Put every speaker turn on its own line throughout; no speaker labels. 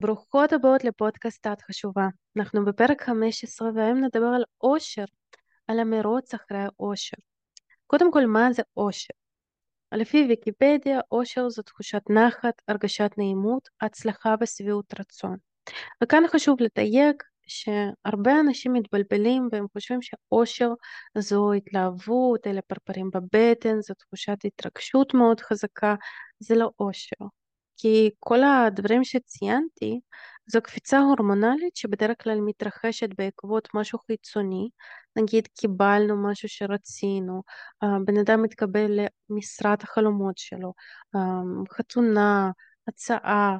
ברוכות הבאות לפודקאסט את חשובה. אנחנו בפרק 15 והיום נדבר על אושר, על המרוץ אחרי האושר. קודם כל, מה זה אושר? לפי ויקיפדיה, אושר זו תחושת נחת, הרגשת נעימות, הצלחה ושביעות רצון. וכאן חשוב לתייג שהרבה אנשים מתבלבלים והם חושבים שאושר זו התלהבות, אלה פרפרים בבטן, זו תחושת התרגשות מאוד חזקה, זה לא אושר. כי כל הדברים שציינתי זו קפיצה הורמונלית שבדרך כלל מתרחשת בעקבות משהו חיצוני, נגיד קיבלנו משהו שרצינו, בן אדם מתקבל למשרת החלומות שלו, חתונה, הצעה,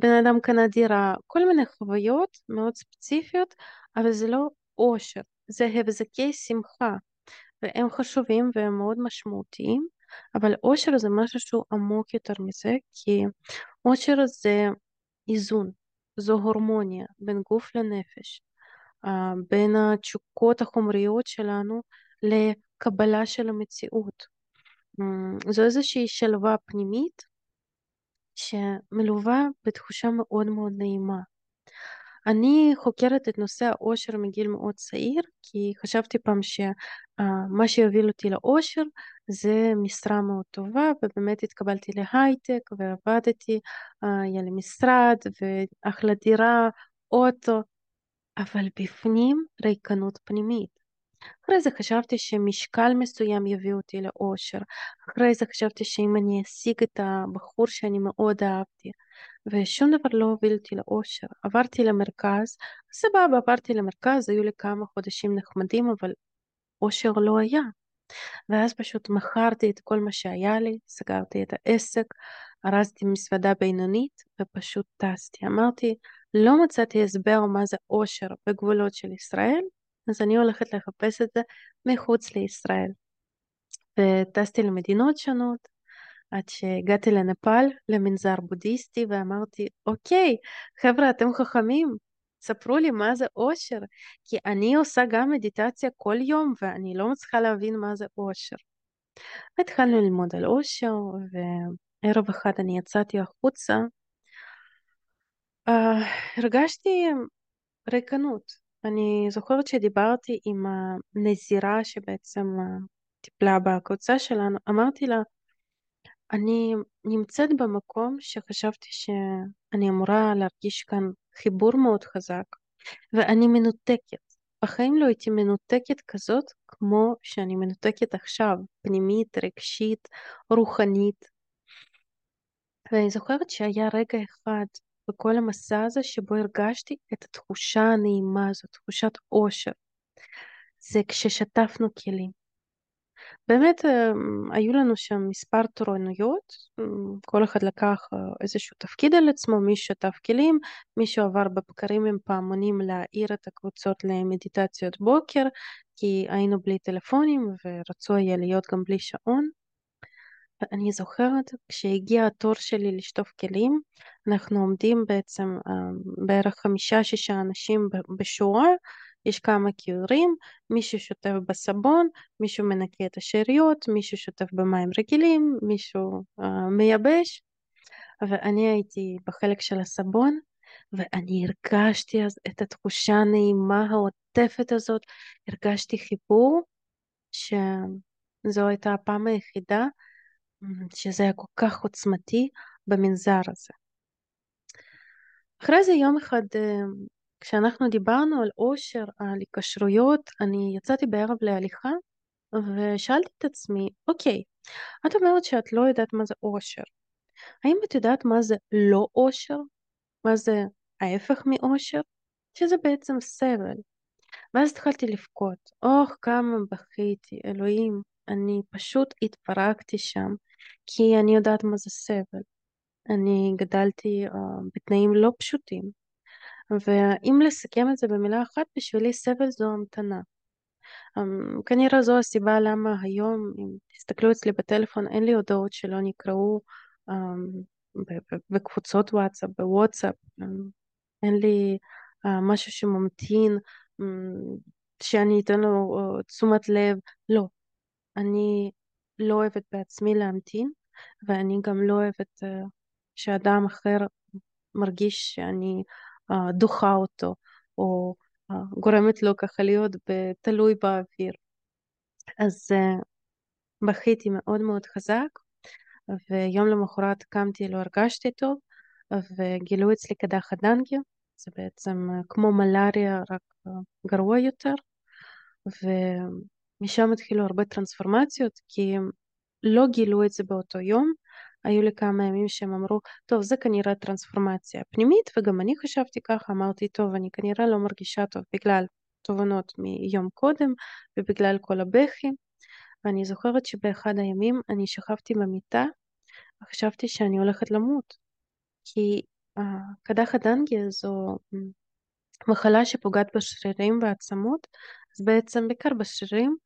בן אדם קנה דירה, כל מיני חוויות מאוד ספציפיות, אבל זה לא אושר, זה הבזקי שמחה, והם חשובים והם מאוד משמעותיים. אבל אושר זה משהו שהוא עמוק יותר מזה, כי אושר זה איזון, זו הורמוניה בין גוף לנפש, בין התשוקות החומריות שלנו לקבלה של המציאות. זו איזושהי שלווה פנימית שמלווה בתחושה מאוד מאוד נעימה. אני חוקרת את נושא האושר מגיל מאוד צעיר, כי חשבתי פעם שמה שיוביל אותי לאושר זה משרה מאוד טובה, ובאמת התקבלתי להייטק ועבדתי, היה לי משרד ואחלה דירה, אוטו, אבל בפנים ריקנות פנימית. אחרי זה חשבתי שמשקל מסוים יביא אותי לאושר. אחרי זה חשבתי שאם אני אשיג את הבחור שאני מאוד אהבתי, ושום דבר לא הוביל אותי לאושר. עברתי למרכז, סבבה, עברתי למרכז, היו לי כמה חודשים נחמדים, אבל אושר לא היה. ואז פשוט מכרתי את כל מה שהיה לי, סגרתי את העסק, ארזתי מסוודה בינונית ופשוט טסתי. אמרתי, לא מצאתי הסבר מה זה אושר בגבולות של ישראל, אז אני הולכת לחפש את זה מחוץ לישראל. וטסתי למדינות שונות, עד שהגעתי לנפאל, למנזר בודהיסטי, ואמרתי, אוקיי, חבר'ה, אתם חכמים, ספרו לי מה זה אושר, כי אני עושה גם מדיטציה כל יום, ואני לא מצליחה להבין מה זה אושר. התחלנו ללמוד על אושר, וערב אחד אני יצאתי החוצה, uh, הרגשתי ריקנות. אני זוכרת שדיברתי עם הנזירה שבעצם טיפלה בקבוצה שלנו, אמרתי לה, אני נמצאת במקום שחשבתי שאני אמורה להרגיש כאן חיבור מאוד חזק, ואני מנותקת. בחיים לא הייתי מנותקת כזאת כמו שאני מנותקת עכשיו, פנימית, רגשית, רוחנית. ואני זוכרת שהיה רגע אחד בכל המסע הזה שבו הרגשתי את התחושה הנעימה הזאת, תחושת אושר. זה כששטפנו כלים. באמת אמ, היו לנו שם מספר תורנויות, אמ, כל אחד לקח אה, איזשהו תפקיד על עצמו, מי שטף כלים, מישהו עבר בבקרים עם פעמונים להעיר את הקבוצות למדיטציות בוקר, כי היינו בלי טלפונים ורצו היה להיות גם בלי שעון. אני זוכרת כשהגיע התור שלי לשטוף כלים, אנחנו עומדים בעצם אמ, בערך חמישה-שישה אנשים בשורה, יש כמה כיורים, מישהו שוטף בסבון, מישהו מנקה את השאריות, מישהו שוטף במים רגילים, מישהו uh, מייבש, ואני הייתי בחלק של הסבון, ואני הרגשתי אז את התחושה הנעימה העוטפת הזאת, הרגשתי חיבור, שזו הייתה הפעם היחידה שזה היה כל כך עוצמתי במנזר הזה. אחרי זה יום אחד כשאנחנו דיברנו על עושר, על היקשרויות, אני יצאתי בערב להליכה ושאלתי את עצמי, אוקיי, את אומרת שאת לא יודעת מה זה עושר. האם את יודעת מה זה לא עושר? מה זה ההפך מעושר? שזה בעצם סבל. ואז התחלתי לבכות, אוח כמה בכיתי, אלוהים, אני פשוט התפרקתי שם, כי אני יודעת מה זה סבל. אני גדלתי uh, בתנאים לא פשוטים, ואם לסכם את זה במילה אחת, בשבילי סבל זו המתנה. אמ, כנראה זו הסיבה למה היום, אם תסתכלו אצלי בטלפון, אין לי הודעות שלא נקראו אמ, בקבוצות וואטסאפ, בוואטסאפ, אמ, אין לי אה, משהו שממתין, שאני אתן לו אה, תשומת לב, לא. אני לא אוהבת בעצמי להמתין, ואני גם לא אוהבת אה, שאדם אחר מרגיש שאני דוחה אותו, או גורמת לו ככה להיות תלוי באוויר. אז בכיתי מאוד מאוד חזק, ויום למחרת קמתי, לא הרגשתי טוב, וגילו אצלי קדחת דנגה, זה בעצם כמו מלאריה, רק גרוע יותר, ומשם התחילו הרבה טרנספורמציות, כי לא גילו את זה באותו יום, היו לי כמה ימים שהם אמרו, טוב, זה כנראה טרנספורמציה פנימית, וגם אני חשבתי ככה, אמרתי, טוב, אני כנראה לא מרגישה טוב בגלל תובנות מיום קודם, ובגלל כל הבכי, ואני זוכרת שבאחד הימים אני שכבתי במיטה, וחשבתי שאני הולכת למות, כי קדחת דנגיה זו מחלה שפוגעת בשרירים והעצמות, אז בעצם בעיקר בשרירים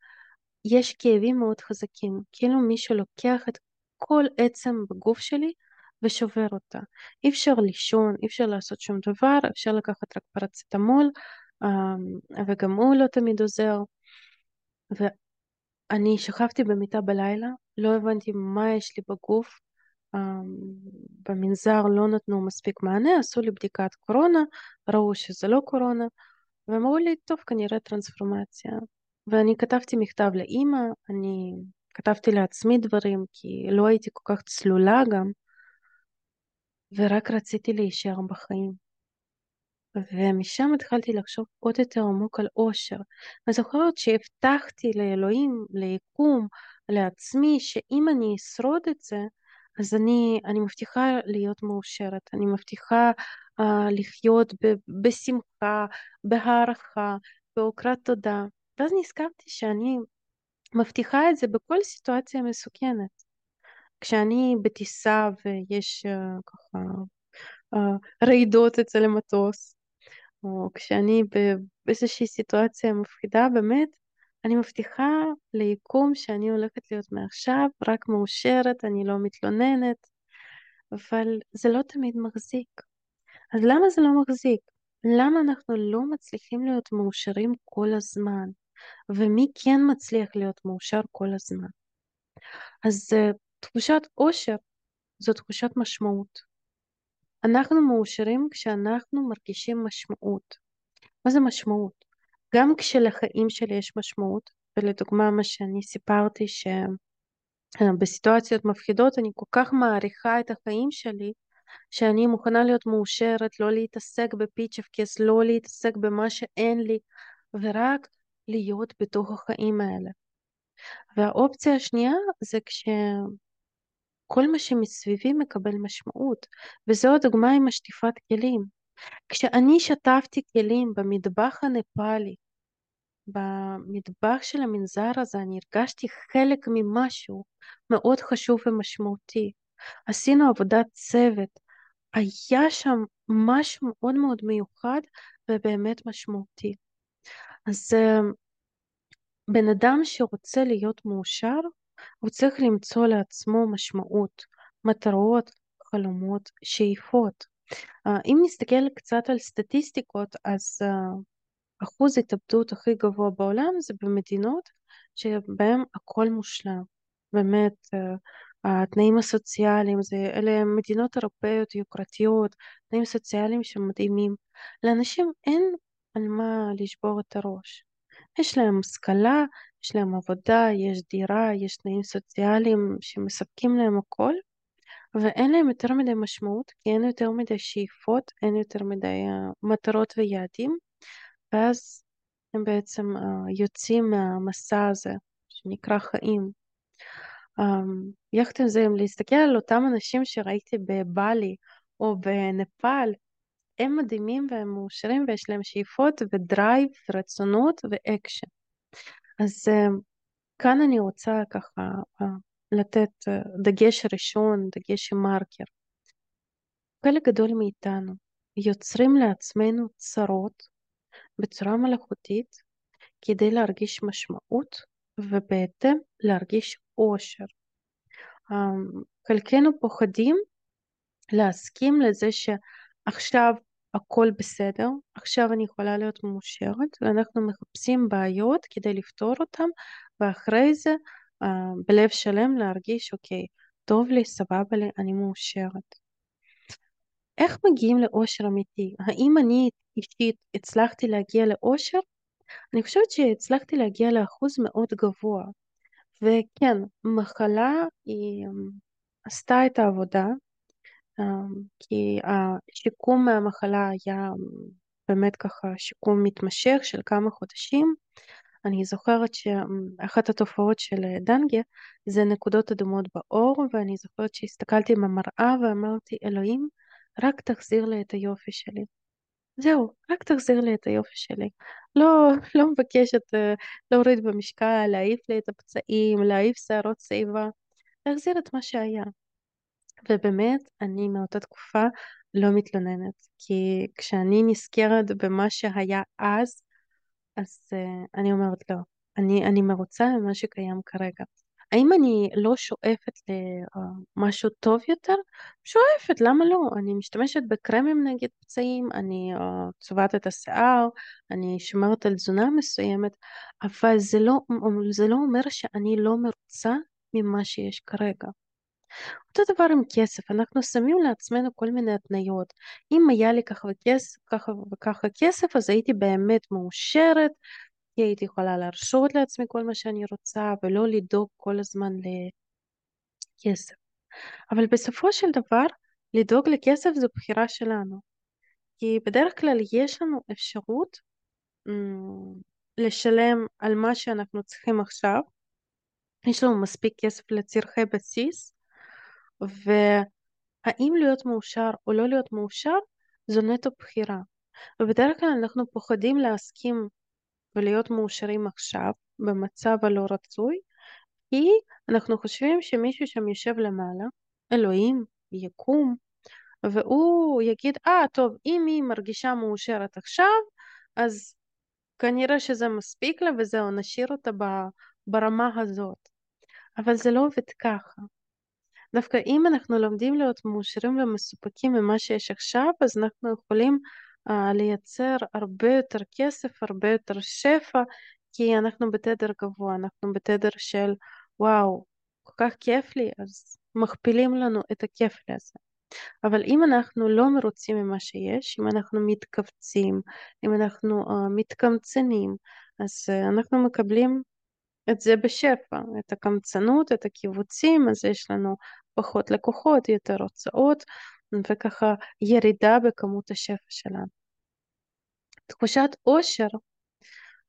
יש כאבים מאוד חזקים, כאילו מישהו לוקח את כל עצם בגוף שלי ושובר אותה. אי אפשר לישון, אי אפשר לעשות שום דבר, אפשר לקחת רק פרצטמול, וגם הוא לא תמיד עוזר. ואני שכבתי במיטה בלילה, לא הבנתי מה יש לי בגוף, במנזר לא נתנו מספיק מענה, עשו לי בדיקת קורונה, ראו שזה לא קורונה, ואמרו לי, טוב, כנראה טרנספורמציה. ואני כתבתי מכתב לאימא, אני כתבתי לעצמי דברים, כי לא הייתי כל כך צלולה גם, ורק רציתי להישאר בחיים. ומשם התחלתי לחשוב עוד יותר עמוק על אושר. אני זוכרת שהבטחתי לאלוהים, ליקום, לעצמי, שאם אני אשרוד את זה, אז אני, אני מבטיחה להיות מאושרת, אני מבטיחה uh, לחיות ב- בשמחה, בהערכה, בהוקרת תודה. ואז נזכרתי שאני מבטיחה את זה בכל סיטואציה מסוכנת. כשאני בטיסה ויש uh, ככה uh, רעידות אצל המטוס, או כשאני באיזושהי סיטואציה מפחידה, באמת, אני מבטיחה ליקום שאני הולכת להיות מעכשיו רק מאושרת, אני לא מתלוננת, אבל זה לא תמיד מחזיק. אז למה זה לא מחזיק? למה אנחנו לא מצליחים להיות מאושרים כל הזמן? ומי כן מצליח להיות מאושר כל הזמן? אז uh, תחושת אושר זו תחושת משמעות. אנחנו מאושרים כשאנחנו מרגישים משמעות. מה זה משמעות? גם כשלחיים שלי יש משמעות, ולדוגמה מה שאני סיפרתי שבסיטואציות מפחידות אני כל כך מעריכה את החיים שלי, שאני מוכנה להיות מאושרת, לא להתעסק בפיצ'פקס, לא להתעסק במה שאין לי, ורק להיות בתוך החיים האלה. והאופציה השנייה זה כשכל מה שמסביבי מקבל משמעות, וזו הדוגמה עם השטיפת כלים. כשאני שטפתי כלים במטבח הנפאלי, במטבח של המנזר הזה אני הרגשתי חלק ממשהו מאוד חשוב ומשמעותי. עשינו עבודת צוות, היה שם משהו מאוד מאוד מיוחד ובאמת משמעותי. אז אה, בן אדם שרוצה להיות מאושר, הוא צריך למצוא לעצמו משמעות, מטרות, חלומות, שאיפות. אה, אם נסתכל קצת על סטטיסטיקות, אז אה, אחוז התאבדות הכי גבוה בעולם זה במדינות שבהן הכל מושלם. באמת, התנאים הסוציאליים, זה, אלה מדינות אירופאיות יוקרתיות, תנאים סוציאליים שמדהימים. לאנשים אין על מה לשבור את הראש. יש להם השכלה, יש להם עבודה, יש דירה, יש תנאים סוציאליים שמספקים להם הכל, ואין להם יותר מדי משמעות, כי אין יותר מדי שאיפות, אין יותר מדי uh, מטרות ויעדים, ואז הם בעצם uh, יוצאים מהמסע הזה שנקרא חיים. Um, יחד עם זה, אם להסתכל על אותם אנשים שראיתי בבלי או בנפאל, הם מדהימים והם מאושרים ויש להם שאיפות ודרייב ורצונות ואקשן. אז uh, כאן אני רוצה ככה uh, לתת uh, דגש ראשון, דגש מרקר. חלק גדול מאיתנו יוצרים לעצמנו צרות בצורה מלאכותית כדי להרגיש משמעות ובהתאם להרגיש אושר. חלקנו פוחדים להסכים לזה שעכשיו הכל בסדר, עכשיו אני יכולה להיות מאושרת, ואנחנו מחפשים בעיות כדי לפתור אותן, ואחרי זה בלב שלם להרגיש, אוקיי, טוב לי, סבבה לי, אני מאושרת. איך מגיעים לאושר אמיתי? האם אני אישית הצלחתי להגיע לאושר? אני חושבת שהצלחתי להגיע לאחוז מאוד גבוה. וכן, מחלה היא אמ, עשתה את העבודה, כי השיקום מהמחלה היה אמ, באמת ככה שיקום מתמשך של כמה חודשים. אני זוכרת שאחת התופעות של דנגה זה נקודות אדומות בעור, ואני זוכרת שהסתכלתי במראה ואמרתי, אלוהים, רק תחזיר לי את היופי שלי. זהו, רק תחזיר לי את היופי שלי. לא, לא מבקשת להוריד במשקל, להעיף לי את הפצעים, להעיף שערות שיבה, להחזיר את מה שהיה. ובאמת, אני מאותה תקופה לא מתלוננת, כי כשאני נזכרת במה שהיה אז, אז uh, אני אומרת לא, אני, אני מרוצה ממה שקיים כרגע. האם אני לא שואפת למשהו טוב יותר? שואפת, למה לא? אני משתמשת בקרמים נגד פצעים, אני uh, צובעת את השיער, אני שומרת על תזונה מסוימת, אבל זה לא, זה לא אומר שאני לא מרוצה ממה שיש כרגע. אותו דבר עם כסף, אנחנו שמים לעצמנו כל מיני התניות. אם היה לי ככה וכסף, ככה וככה כסף, אז הייתי באמת מאושרת, כי הייתי יכולה להרשות לעצמי כל מה שאני רוצה, ולא לדאוג כל הזמן לכסף. אבל בסופו של דבר, לדאוג לכסף זו בחירה שלנו. כי בדרך כלל יש לנו אפשרות לשלם על מה שאנחנו צריכים עכשיו. יש לנו מספיק כסף לצרכי בסיס, והאם להיות מאושר או לא להיות מאושר זו נטו בחירה. ובדרך כלל אנחנו פוחדים להסכים ולהיות מאושרים עכשיו במצב הלא רצוי, כי אנחנו חושבים שמישהו שם יושב למעלה, אלוהים, יקום, והוא יגיד, אה, ah, טוב, אם היא מרגישה מאושרת עכשיו, אז כנראה שזה מספיק לה וזהו, נשאיר אותה ברמה הזאת. אבל זה לא עובד ככה. דווקא אם אנחנו לומדים להיות מאושרים ומסופקים ממה שיש עכשיו, אז אנחנו יכולים uh, לייצר הרבה יותר כסף, הרבה יותר שפע, כי אנחנו בתדר גבוה, אנחנו בתדר של וואו, כל כך כיף לי, אז מכפילים לנו את הכיף לזה. אבל אם אנחנו לא מרוצים ממה שיש, אם אנחנו מתכווצים, אם אנחנו uh, מתקמצנים, אז uh, אנחנו מקבלים את זה בשפע, את הקמצנות, את הקיבוצים, אז יש לנו פחות לקוחות, יותר הוצאות, וככה ירידה בכמות השפע שלנו. תחושת עושר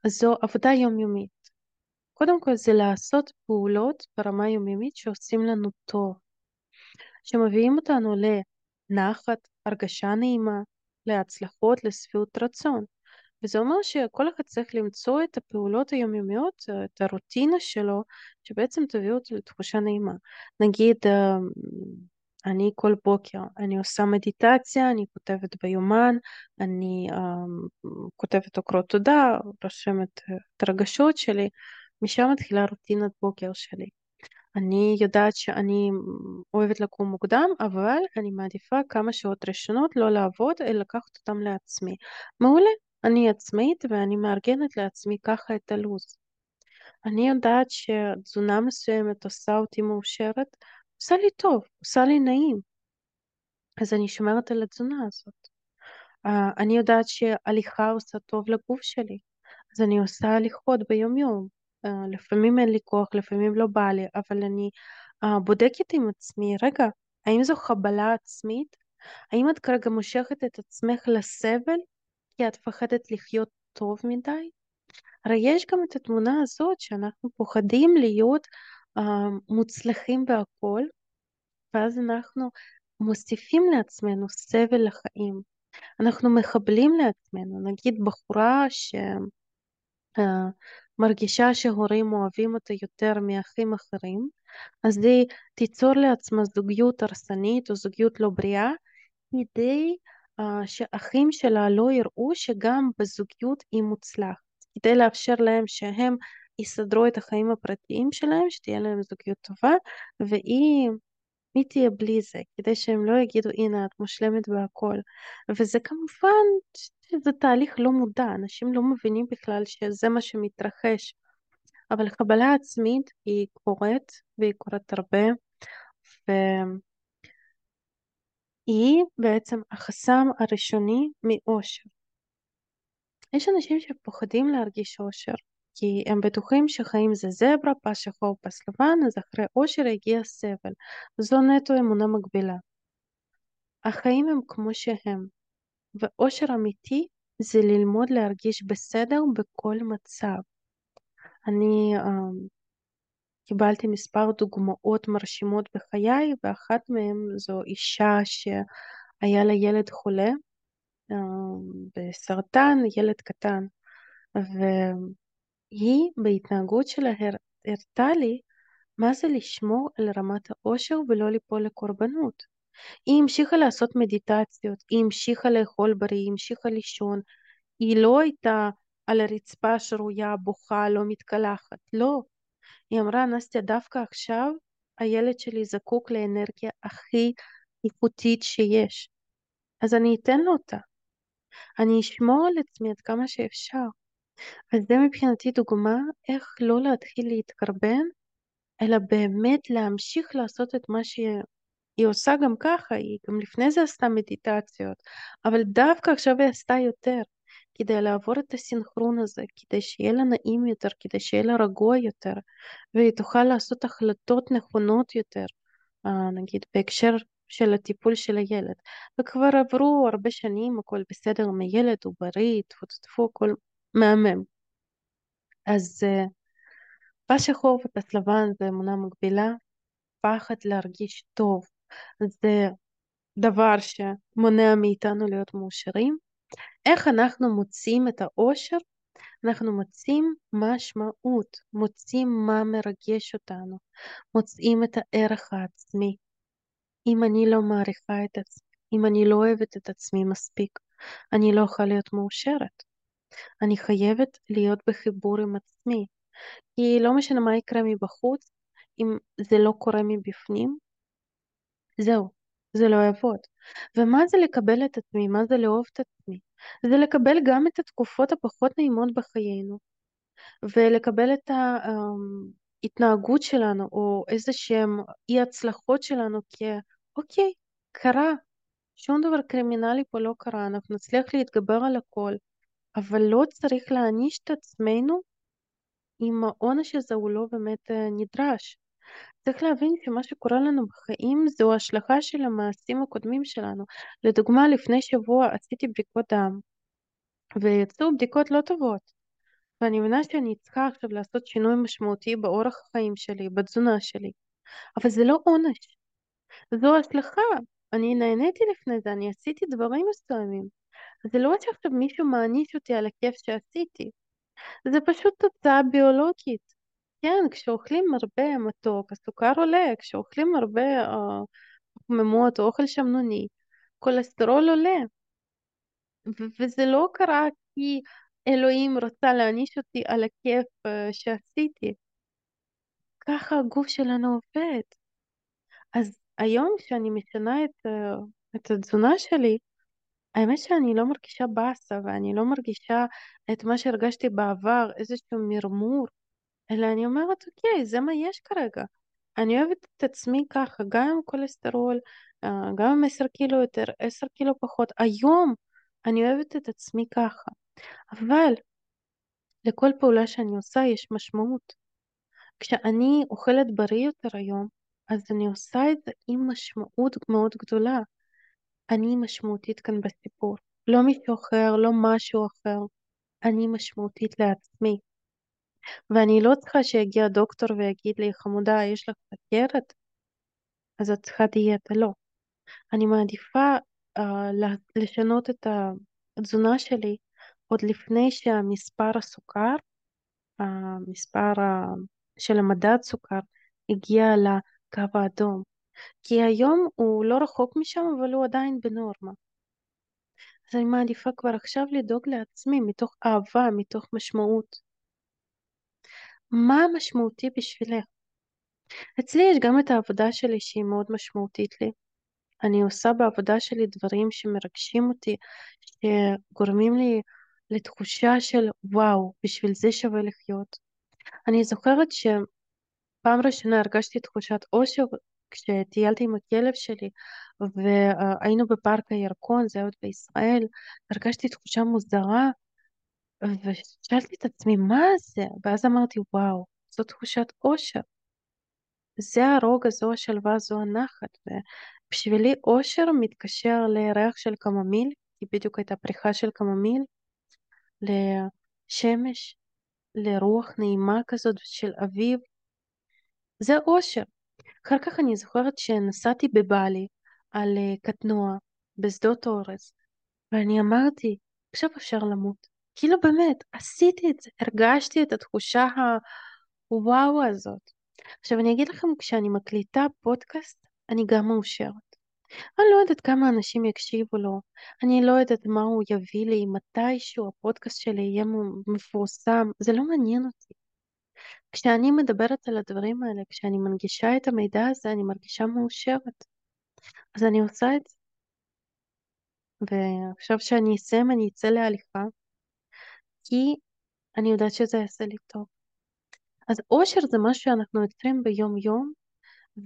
זו עבודה יומיומית. קודם כל זה לעשות פעולות ברמה יומיומית שעושים לנו טוב, שמביאים אותנו לנחת, הרגשה נעימה, להצלחות, לשביעות רצון. וזה אומר שכל אחד צריך למצוא את הפעולות היומיומיות, את הרוטינה שלו, שבעצם תביא אותו לתחושה נעימה. נגיד, אמ, אני כל בוקר, אני עושה מדיטציה, אני כותבת ביומן, אני uh, כותבת עוקרות תודה, רושמת את הרגשות שלי, משם מתחילה רוטינת בוקר שלי. אני יודעת שאני אוהבת לקום מוקדם, אבל אני מעדיפה כמה שעות ראשונות לא לעבוד, אלא לקחת אותם לעצמי. מעולה, אני עצמאית ואני מארגנת לעצמי ככה את הלו"ז. אני יודעת שתזונה מסוימת עושה אותי מאושרת, עושה לי טוב, עושה לי נעים. אז אני שומרת על התזונה הזאת. Uh, אני יודעת שהליכה עושה טוב לגוף שלי, אז אני עושה הליכות ביום-יום. Uh, לפעמים אין לי כוח, לפעמים לא בא לי, אבל אני uh, בודקת עם עצמי, רגע, האם זו חבלה עצמית? האם את כרגע מושכת את עצמך לסבל כי את מפחדת לחיות טוב מדי? הרי יש גם את התמונה הזאת שאנחנו פוחדים להיות uh, מוצלחים בהכל, ואז אנחנו מוסיפים לעצמנו סבל לחיים. אנחנו מחבלים לעצמנו, נגיד בחורה שמרגישה שהורים אוהבים אותה יותר מאחים אחרים, אז היא תיצור לעצמה זוגיות הרסנית או זוגיות לא בריאה, כדי שאחים שלה לא יראו שגם בזוגיות היא מוצלחת, כדי לאפשר להם שהם יסדרו את החיים הפרטיים שלהם, שתהיה להם זוגיות טובה, והיא מי תהיה בלי זה, כדי שהם לא יגידו הנה את מושלמת בהכל. וזה כמובן שזה תהליך לא מודע, אנשים לא מבינים בכלל שזה מה שמתרחש. אבל קבלה עצמית היא קורית, והיא קורית הרבה, ו... היא בעצם החסם הראשוני מאושר. יש אנשים שפוחדים להרגיש אושר, כי הם בטוחים שחיים זה זברה, פס שחור, פס לבן, אז אחרי אושר יגיע סבל. זו נטו אמונה מגבילה. החיים הם כמו שהם, ואושר אמיתי זה ללמוד להרגיש בסדר בכל מצב. אני uh, קיבלתי מספר דוגמאות מרשימות בחיי, ואחת מהן זו אישה שהיה לה ילד חולה בסרטן, ילד קטן, והיא בהתנהגות שלה הראתה לי מה זה לשמור על רמת העושר ולא ליפול לקורבנות. היא המשיכה לעשות מדיטציות, היא המשיכה לאכול בריא, היא המשיכה לישון, היא לא הייתה על הרצפה שרויה, בוכה, לא מתקלחת, לא. היא אמרה, נסטיה, דווקא עכשיו הילד שלי זקוק לאנרגיה הכי איכותית שיש, אז אני אתן לו אותה. אני אשמור על עצמי עד כמה שאפשר. אז זה מבחינתי דוגמה איך לא להתחיל להתקרבן, אלא באמת להמשיך לעשות את מה שהיא היא עושה גם ככה, היא גם לפני זה עשתה מדיטציות, אבל דווקא עכשיו היא עשתה יותר, כדי לעבור את הסינכרון הזה, כדי שיהיה לה נעים יותר, כדי שיהיה לה רגוע יותר, והיא תוכל לעשות החלטות נכונות יותר, נגיד בהקשר של הטיפול של הילד. וכבר עברו הרבה שנים, הכל בסדר עם הילד, הוא בריא, טפו טפו, הכל מהמם. אז פס שחור איך אנחנו מוצאים את האושר? אנחנו מוצאים משמעות, מוצאים מה מרגש אותנו, מוצאים את הערך העצמי. אם אני לא מעריכה את עצמי, אם אני לא אוהבת את עצמי מספיק, אני לא יכולה להיות מאושרת. אני חייבת להיות בחיבור עם עצמי, כי לא משנה מה יקרה מבחוץ, אם זה לא קורה מבפנים, זהו, זה לא יעבוד. ומה זה לקבל את עצמי? מה זה לאהוב את עצמי? זה לקבל גם את התקופות הפחות נעימות בחיינו, ולקבל את ההתנהגות שלנו, או איזה שהם אי הצלחות שלנו, כי אוקיי, קרה, שום דבר קרימינלי פה לא קרה, אנחנו נצליח להתגבר על הכל, אבל לא צריך להעניש את עצמנו אם העונש הזה הוא לא באמת אה, נדרש. צריך להבין שמה שקורה לנו בחיים זו השלכה של המעשים הקודמים שלנו. לדוגמה, לפני שבוע עשיתי בדיקות דם, ויצאו בדיקות לא טובות. ואני מבינה שאני צריכה עכשיו לעשות שינוי משמעותי באורח החיים שלי, בתזונה שלי. אבל זה לא עונש, זו השלכה. אני נהניתי לפני זה, אני עשיתי דברים מסוימים. זה לא שעכשיו מישהו מעניש אותי על הכיף שעשיתי. זה פשוט תוצאה ביולוגית. כן, כשאוכלים הרבה מתוק, הסוכר עולה, כשאוכלים הרבה אה, פחמימות או אוכל שמנוני, כולסטרול עולה. וזה לא קרה כי אלוהים רצה להעניש אותי על הכיף אה, שעשיתי. ככה הגוף שלנו עובד. אז היום כשאני משנה את, אה, את התזונה שלי, האמת שאני לא מרגישה באסה ואני לא מרגישה את מה שהרגשתי בעבר, איזשהו מרמור. אלא אני אומרת, אוקיי, זה מה יש כרגע. אני אוהבת את עצמי ככה, גם עם כולסטרול, אה, גם עם עשר קילו יותר, עשר קילו פחות. היום אני אוהבת את עצמי ככה. אבל לכל פעולה שאני עושה יש משמעות. כשאני אוכלת בריא יותר היום, אז אני עושה את זה עם משמעות מאוד גדולה. אני משמעותית כאן בסיפור. לא מישהו אחר, לא משהו אחר. אני משמעותית לעצמי. ואני לא צריכה שיגיע דוקטור ויגיד לי, חמודה, יש לך סכרת? אז את צריכה דיאטה. לא. אני מעדיפה uh, לשנות את התזונה שלי עוד לפני שהמספר הסוכר, המספר uh, של המדד סוכר, הגיע לקו האדום. כי היום הוא לא רחוק משם, אבל הוא עדיין בנורמה. אז אני מעדיפה כבר עכשיו לדאוג לעצמי מתוך אהבה, מתוך משמעות. מה משמעותי בשבילך? אצלי יש גם את העבודה שלי שהיא מאוד משמעותית לי. אני עושה בעבודה שלי דברים שמרגשים אותי, שגורמים לי לתחושה של וואו, בשביל זה שווה לחיות. אני זוכרת שפעם ראשונה הרגשתי תחושת אושר כשטיילתי עם הכלב שלי והיינו בפארק הירקון, זה היה עוד בישראל, הרגשתי תחושה מוזרה ושאלתי את עצמי מה זה, ואז אמרתי וואו, זו תחושת אושר. זה הרוגע, זו השלווה, זו הנחת. ובשבילי אושר מתקשר לריח של קממיל, כי בדיוק הייתה פריחה של קממיל, לשמש, לרוח נעימה כזאת של אביב. זה אושר. אחר כך אני זוכרת שנסעתי בבלי על קטנוע בשדות אורז, ואני אמרתי, עכשיו אפשר למות. כאילו באמת, עשיתי את זה, הרגשתי את התחושה הוואו הזאת. עכשיו אני אגיד לכם, כשאני מקליטה פודקאסט, אני גם מאושרת. אני לא יודעת כמה אנשים יקשיבו לו, אני לא יודעת מה הוא יביא לי, מתישהו הפודקאסט שלי יהיה מפורסם, זה לא מעניין אותי. כשאני מדברת על הדברים האלה, כשאני מנגישה את המידע הזה, אני מרגישה מאושרת. אז אני עושה את זה. ועכשיו שאני אסיים, אני אצא להליכה, כי אני יודעת שזה יעשה לי טוב. אז אושר זה משהו שאנחנו יוצרים ביום יום,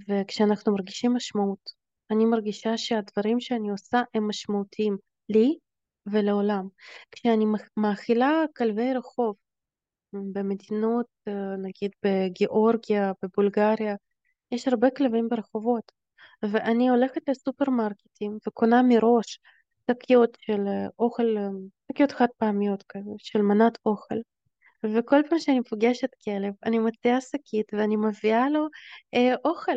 וכשאנחנו מרגישים משמעות. אני מרגישה שהדברים שאני עושה הם משמעותיים לי ולעולם. כשאני מאכילה כלבי רחוב במדינות, אה, נגיד בגיאורגיה, בבולגריה, יש הרבה כלבים ברחובות, ואני הולכת לסופרמרקטים וקונה מראש שקיות של אה, אוכל, אה, שקיות חד פעמיות כזה, של מנת אוכל. וכל פעם שאני פוגשת כלב, אני מוציאה שקית ואני מביאה לו אה, אוכל.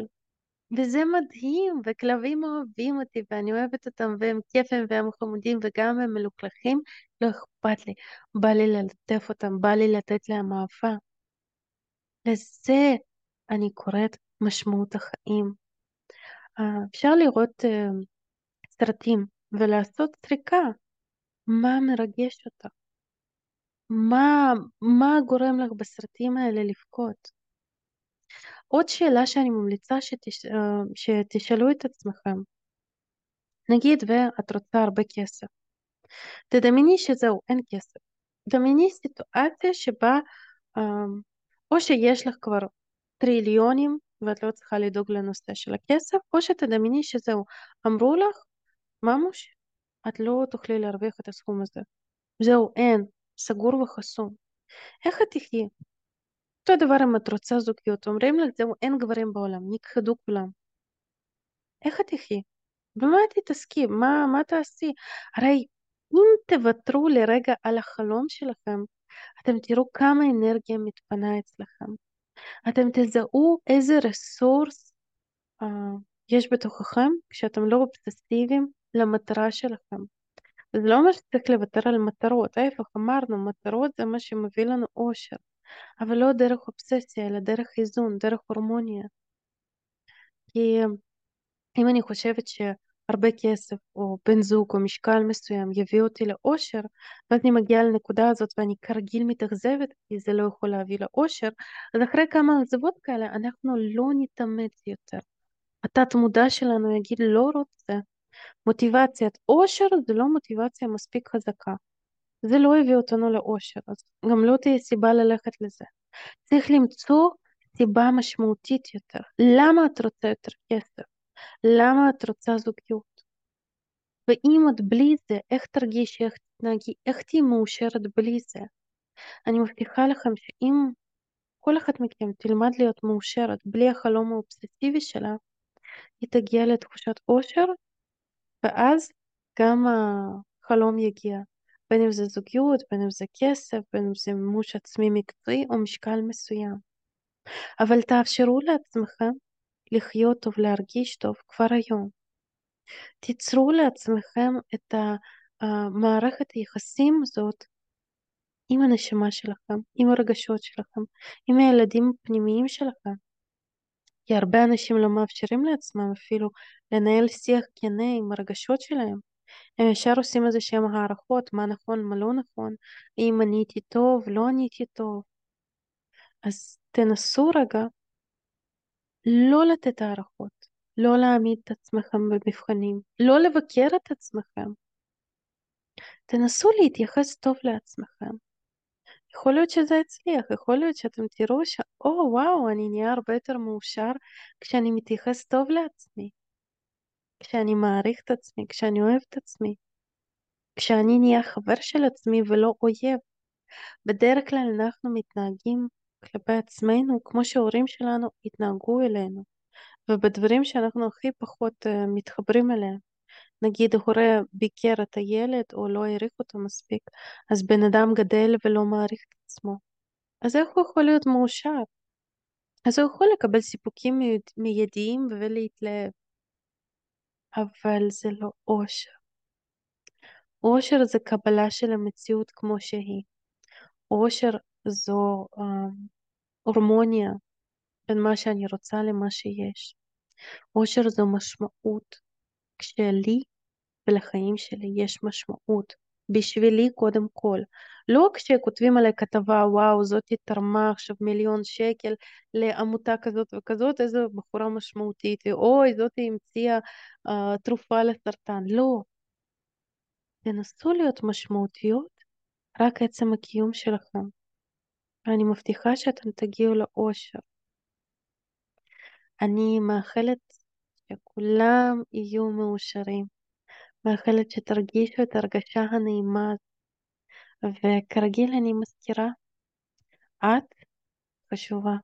וזה מדהים, וכלבים אוהבים אותי, ואני אוהבת אותם, והם כיפים, והם חמודים, וגם הם מלוכלכים, לא אכפת לי. בא לי ללטף אותם, בא לי לתת להם אהבה. לזה אני קוראת משמעות החיים. אה, אפשר לראות אה, סרטים ולעשות סריקה, מה מרגש אותך. מה, מה גורם לך בסרטים האלה לבכות? עוד שאלה שאני ממליצה שתש... שתשאלו את עצמכם, נגיד ואת רוצה הרבה כסף, תדמייני שזהו, אין כסף. דמייני סיטואציה שבה או שיש לך כבר טריליונים ואת לא צריכה לדאוג לנושא של הכסף, או שתדמייני שזהו, אמרו לך, ממוש, את לא תוכלי להרוויח את הסכום הזה. זהו, אין, סגור וחסום. איך את תחי? אותו דבר אם את רוצה זוגיות, אומרים לך זהו, אין גברים בעולם, נכחדו כולם. איך את תחי? במה תתעסקי? מה, מה תעשי? הרי אם תוותרו לרגע על החלום שלכם, אתם תראו כמה אנרגיה מתפנה אצלכם. אתם תזהו איזה רסורס uh, יש בתוככם כשאתם לא אובססיביים למטרה שלכם. זה לא אומר שצריך לוותר על מטרות, ההפך אמרנו, מטרות זה מה שמביא לנו אושר, אבל לא דרך אובססיה, אלא דרך איזון, דרך הורמוניה. כי אם אני חושבת שהרבה כסף או בן זוג או משקל מסוים יביא אותי לאושר, ואז אני מגיעה לנקודה הזאת ואני כרגיל מתאכזבת כי זה לא יכול להביא לאושר, אז אחרי כמה עזבות כאלה אנחנו לא נתאמץ יותר. התת מודע שלנו יגיד לא רוצה, מוטיבציית אושר זה לא מוטיבציה מספיק חזקה. זה לא הביא אותנו לאושר, אז גם לא תהיה סיבה ללכת לזה. צריך למצוא סיבה משמעותית יותר. למה את רוצה יותר כסף? למה את רוצה זוגיות? ואם את בלי זה, איך תרגישי, איך תתנהגי, איך תהיי מאושרת בלי זה? אני מבטיחה לכם שאם כל אחת מכם תלמד להיות מאושרת בלי החלום האובססיבי שלה, היא תגיע לתחושת אושר ואז גם החלום יגיע, בין אם זה זוגיות, בין אם זה כסף, בין אם זה מימוש עצמי מקצועי או משקל מסוים. אבל תאפשרו לעצמכם לחיות טוב, להרגיש טוב כבר היום. תיצרו לעצמכם את המערכת היחסים הזאת עם הנשמה שלכם, עם הרגשות שלכם, עם הילדים הפנימיים שלכם. כי הרבה אנשים לא מאפשרים לעצמם אפילו לנהל שיח כנה עם הרגשות שלהם. הם ישר עושים איזה שהם הערכות, מה נכון, מה לא נכון, אם עניתי טוב, לא עניתי טוב. אז תנסו רגע לא לתת הערכות, לא להעמיד את עצמכם במבחנים, לא לבקר את עצמכם. תנסו להתייחס טוב לעצמכם. יכול להיות שזה יצליח, יכול להיות שאתם תראו ש... או וואו, אני נהיה הרבה יותר מאושר כשאני מתייחס טוב לעצמי, כשאני מעריך את עצמי, כשאני אוהב את עצמי, כשאני נהיה חבר של עצמי ולא אויב. בדרך כלל אנחנו מתנהגים כלפי עצמנו כמו שההורים שלנו התנהגו אלינו, ובדברים שאנחנו הכי פחות מתחברים אליהם. נגיד הורה ביקר את הילד או לא העריך אותו מספיק, אז בן אדם גדל ולא מעריך את עצמו. אז איך הוא יכול להיות מאושר? אז הוא יכול לקבל סיפוקים מיידיים ולהתלהב. אבל זה לא אושר. אושר זה קבלה של המציאות כמו שהיא. אושר זו אה, הורמוניה בין מה שאני רוצה למה שיש. אושר זו משמעות. כשלי ולחיים שלי יש משמעות. בשבילי קודם כל. לא כשכותבים עליי כתבה, וואו, זאתי תרמה עכשיו מיליון שקל לעמותה כזאת וכזאת, איזו בחורה משמעותית, ואוי, זאתי המציאה uh, תרופה לסרטן. לא. תנסו להיות משמעותיות רק עצם הקיום שלכם. ואני מבטיחה שאתם תגיעו לאושר. אני מאחלת שכולם יהיו מאושרים. מאחלת שתרגישו את הרגשה הנעימה וכרגיל אני מזכירה, את חשובה.